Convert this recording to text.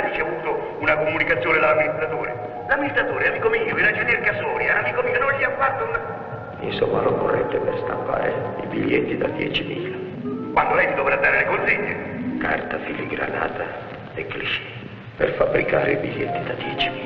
Ricevuto una comunicazione dall'amministratore. L'amministratore è amico mio, il ragionier Casori, è amico mio, non gli ha fatto una... Insomma, lo vorrete per stampare i biglietti da 10.000. Quando lei dovrà dare le consegne. Carta filigranata e cliché per fabbricare i biglietti da 10.000.